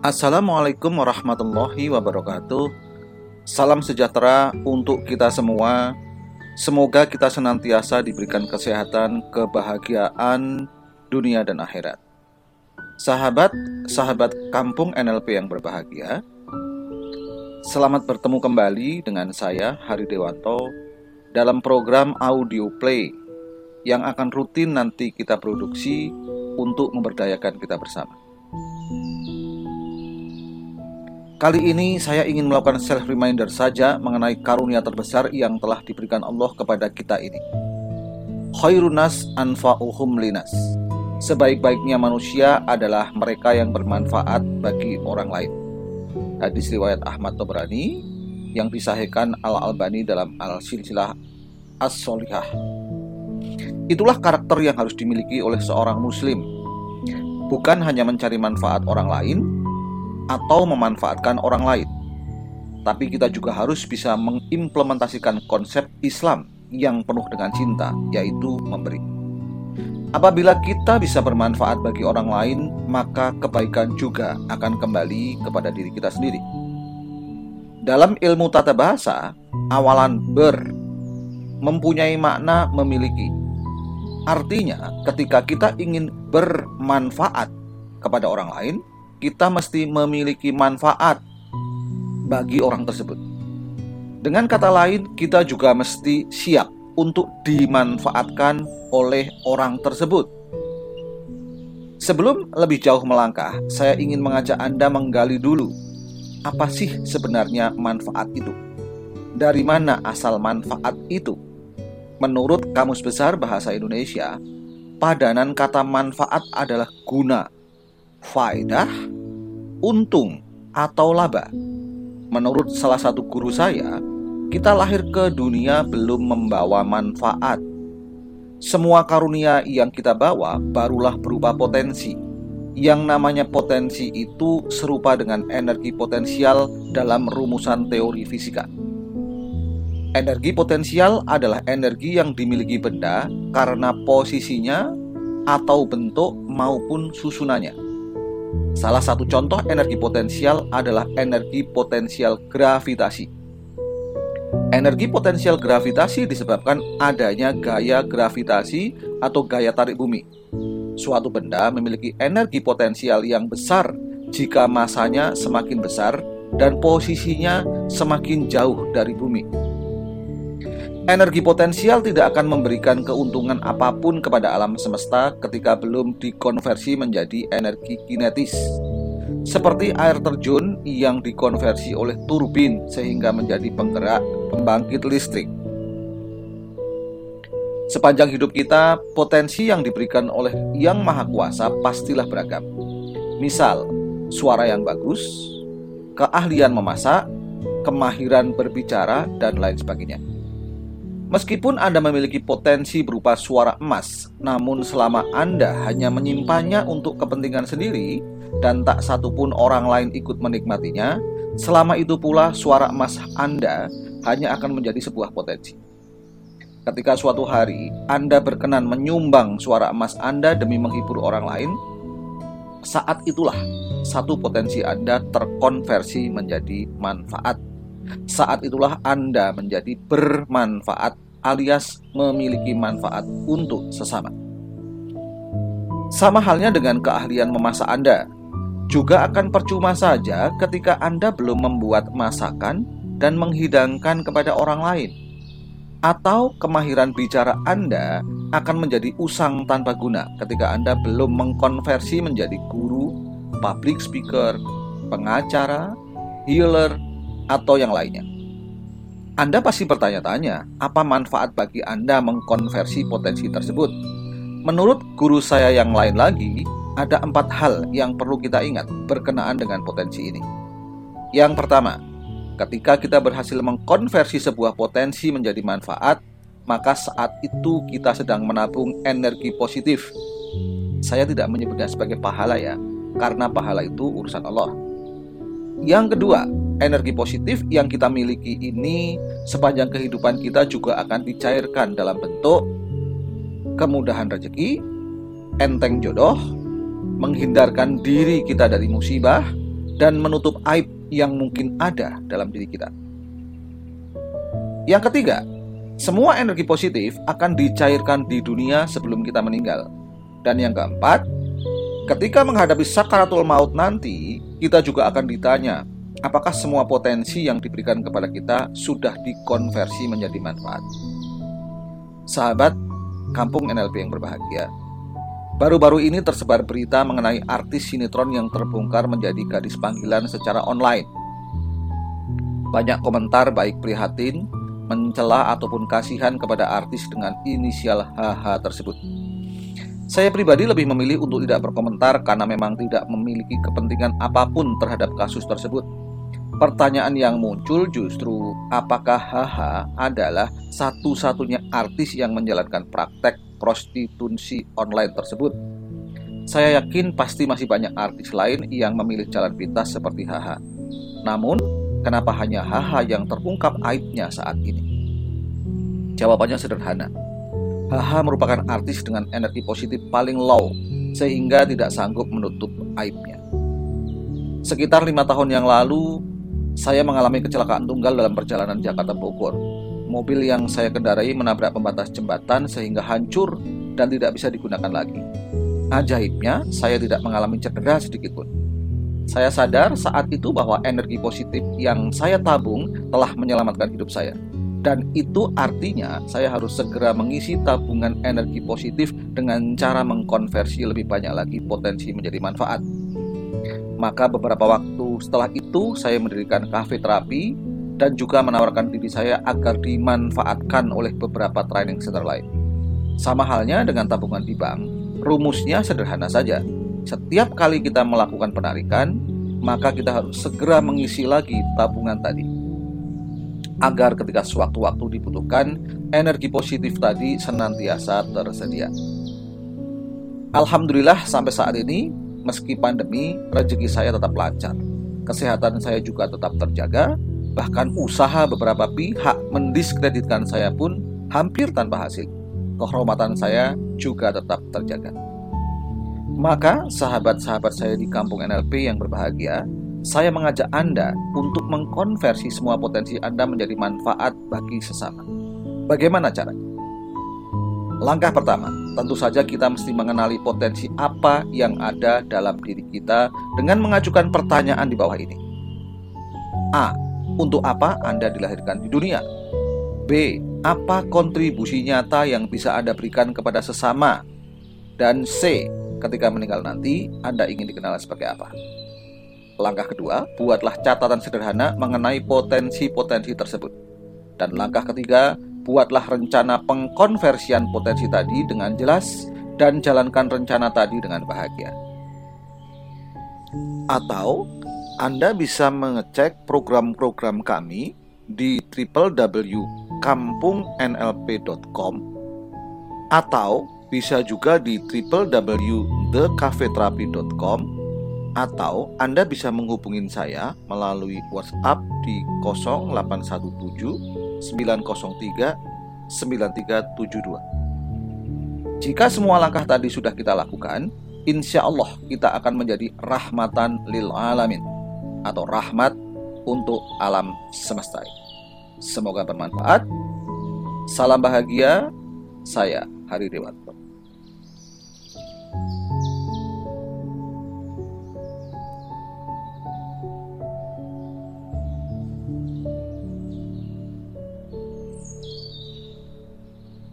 Assalamualaikum warahmatullahi wabarakatuh. Salam sejahtera untuk kita semua. Semoga kita senantiasa diberikan kesehatan, kebahagiaan dunia dan akhirat. Sahabat, sahabat kampung NLP yang berbahagia. Selamat bertemu kembali dengan saya Hari Dewanto dalam program audio play yang akan rutin nanti kita produksi untuk memberdayakan kita bersama. Kali ini saya ingin melakukan self reminder saja mengenai karunia terbesar yang telah diberikan Allah kepada kita ini. Khairunas anfa'uhum linas. Sebaik-baiknya manusia adalah mereka yang bermanfaat bagi orang lain. Hadis riwayat Ahmad Tobrani yang disahihkan Al-Albani dalam Al-Silsilah As-Solihah. Itulah karakter yang harus dimiliki oleh seorang muslim. Bukan hanya mencari manfaat orang lain, atau memanfaatkan orang lain. Tapi kita juga harus bisa mengimplementasikan konsep Islam yang penuh dengan cinta, yaitu memberi. Apabila kita bisa bermanfaat bagi orang lain, maka kebaikan juga akan kembali kepada diri kita sendiri. Dalam ilmu tata bahasa, awalan ber mempunyai makna memiliki. Artinya, ketika kita ingin bermanfaat kepada orang lain, kita mesti memiliki manfaat bagi orang tersebut. Dengan kata lain, kita juga mesti siap untuk dimanfaatkan oleh orang tersebut. Sebelum lebih jauh melangkah, saya ingin mengajak Anda menggali dulu apa sih sebenarnya manfaat itu? Dari mana asal manfaat itu? Menurut Kamus Besar Bahasa Indonesia, padanan kata manfaat adalah guna faedah, untung, atau laba. Menurut salah satu guru saya, kita lahir ke dunia belum membawa manfaat. Semua karunia yang kita bawa barulah berupa potensi. Yang namanya potensi itu serupa dengan energi potensial dalam rumusan teori fisika. Energi potensial adalah energi yang dimiliki benda karena posisinya atau bentuk maupun susunannya. Salah satu contoh energi potensial adalah energi potensial gravitasi. Energi potensial gravitasi disebabkan adanya gaya gravitasi atau gaya tarik bumi. Suatu benda memiliki energi potensial yang besar jika masanya semakin besar dan posisinya semakin jauh dari bumi. Energi potensial tidak akan memberikan keuntungan apa pun kepada alam semesta ketika belum dikonversi menjadi energi kinetis. Seperti air terjun yang dikonversi oleh turbin sehingga menjadi penggerak pembangkit listrik. Sepanjang hidup kita, potensi yang diberikan oleh Yang Maha Kuasa pastilah beragam. Misal, suara yang bagus, keahlian memasak, kemahiran berbicara, dan lain sebagainya. Meskipun Anda memiliki potensi berupa suara emas, namun selama Anda hanya menyimpannya untuk kepentingan sendiri dan tak satupun orang lain ikut menikmatinya, selama itu pula suara emas Anda hanya akan menjadi sebuah potensi. Ketika suatu hari Anda berkenan menyumbang suara emas Anda demi menghibur orang lain, saat itulah satu potensi Anda terkonversi menjadi manfaat saat itulah Anda menjadi bermanfaat alias memiliki manfaat untuk sesama. Sama halnya dengan keahlian memasak Anda, juga akan percuma saja ketika Anda belum membuat masakan dan menghidangkan kepada orang lain. Atau kemahiran bicara Anda akan menjadi usang tanpa guna ketika Anda belum mengkonversi menjadi guru, public speaker, pengacara, healer, atau yang lainnya. Anda pasti bertanya-tanya, apa manfaat bagi Anda mengkonversi potensi tersebut? Menurut guru saya yang lain lagi, ada empat hal yang perlu kita ingat berkenaan dengan potensi ini. Yang pertama, ketika kita berhasil mengkonversi sebuah potensi menjadi manfaat, maka saat itu kita sedang menabung energi positif. Saya tidak menyebutnya sebagai pahala ya, karena pahala itu urusan Allah. Yang kedua, energi positif yang kita miliki ini sepanjang kehidupan kita juga akan dicairkan dalam bentuk kemudahan rezeki, enteng jodoh, menghindarkan diri kita dari musibah, dan menutup aib yang mungkin ada dalam diri kita. Yang ketiga, semua energi positif akan dicairkan di dunia sebelum kita meninggal. Dan yang keempat, ketika menghadapi sakaratul maut nanti, kita juga akan ditanya, apakah semua potensi yang diberikan kepada kita sudah dikonversi menjadi manfaat. Sahabat, kampung NLP yang berbahagia, Baru-baru ini tersebar berita mengenai artis sinetron yang terbongkar menjadi gadis panggilan secara online. Banyak komentar baik prihatin, mencela ataupun kasihan kepada artis dengan inisial HH tersebut. Saya pribadi lebih memilih untuk tidak berkomentar karena memang tidak memiliki kepentingan apa pun terhadap kasus tersebut. Pertanyaan yang muncul justru apakah HH adalah satu-satunya artis yang menjalankan praktek prostitusi online tersebut. Saya yakin pasti masih banyak artis lain yang memilih jalan pintas seperti HH. Namun, kenapa hanya HH yang terungkap aibnya saat ini? Jawabannya sederhana. HH merupakan artis dengan energi positif paling low, sehingga tidak sanggup menutup aibnya. Sekitar lima tahun yang lalu, saya mengalami kecelakaan tunggal dalam perjalanan Jakarta Bogor mobil yang saya kendarai menabrak pembatas jembatan sehingga hancur dan tidak bisa digunakan lagi. Ajaibnya, saya tidak mengalami cedera sedikit pun. Saya sadar saat itu bahwa energi positif yang saya tabung telah menyelamatkan hidup saya. Dan itu artinya saya harus segera mengisi tabungan energi positif dengan cara mengkonversi lebih banyak lagi potensi menjadi manfaat. Maka beberapa waktu setelah itu saya mendirikan kafe terapi dan juga menawarkan diri saya agar dimanfaatkan oleh beberapa training center lain. Sama halnya dengan tabungan di bank, rumusnya sederhana saja. Setiap kali kita melakukan penarikan, maka kita harus segera mengisi lagi tabungan tadi. Agar ketika sewaktu-waktu dibutuhkan, energi positif tadi senantiasa tersedia. Alhamdulillah sampai saat ini, meski pandemi, rezeki saya tetap lancar. Kesehatan saya juga tetap terjaga, Bahkan usaha beberapa pihak mendiskreditkan saya pun hampir tanpa hasil. Kehormatan saya juga tetap terjaga. Maka sahabat-sahabat saya di kampung NLP yang berbahagia, saya mengajak Anda untuk mengkonversi semua potensi Anda menjadi manfaat bagi sesama. Bagaimana caranya? Langkah pertama, tentu saja kita mesti mengenali potensi apa yang ada dalam diri kita dengan mengajukan pertanyaan di bawah ini. A. Untuk apa Anda dilahirkan di dunia? B. Apa kontribusi nyata yang bisa Anda berikan kepada sesama? Dan C. Ketika meninggal nanti, Anda ingin dikenal sebagai apa? Langkah kedua, buatlah catatan sederhana mengenai potensi-potensi tersebut. Dan langkah ketiga, buatlah rencana pengkonversian potensi tadi dengan jelas dan jalankan rencana tadi dengan bahagia. Atau anda bisa mengecek program-program kami di www.kampungnlp.com atau bisa juga di www.thecafeterapi.com atau Anda bisa menghubungi saya melalui WhatsApp di 0817 903 9372. Jika semua langkah tadi sudah kita lakukan, insya Allah kita akan menjadi rahmatan lil alamin atau rahmat untuk alam semesta. Semoga bermanfaat. Salam bahagia. Saya Hari Dewanto.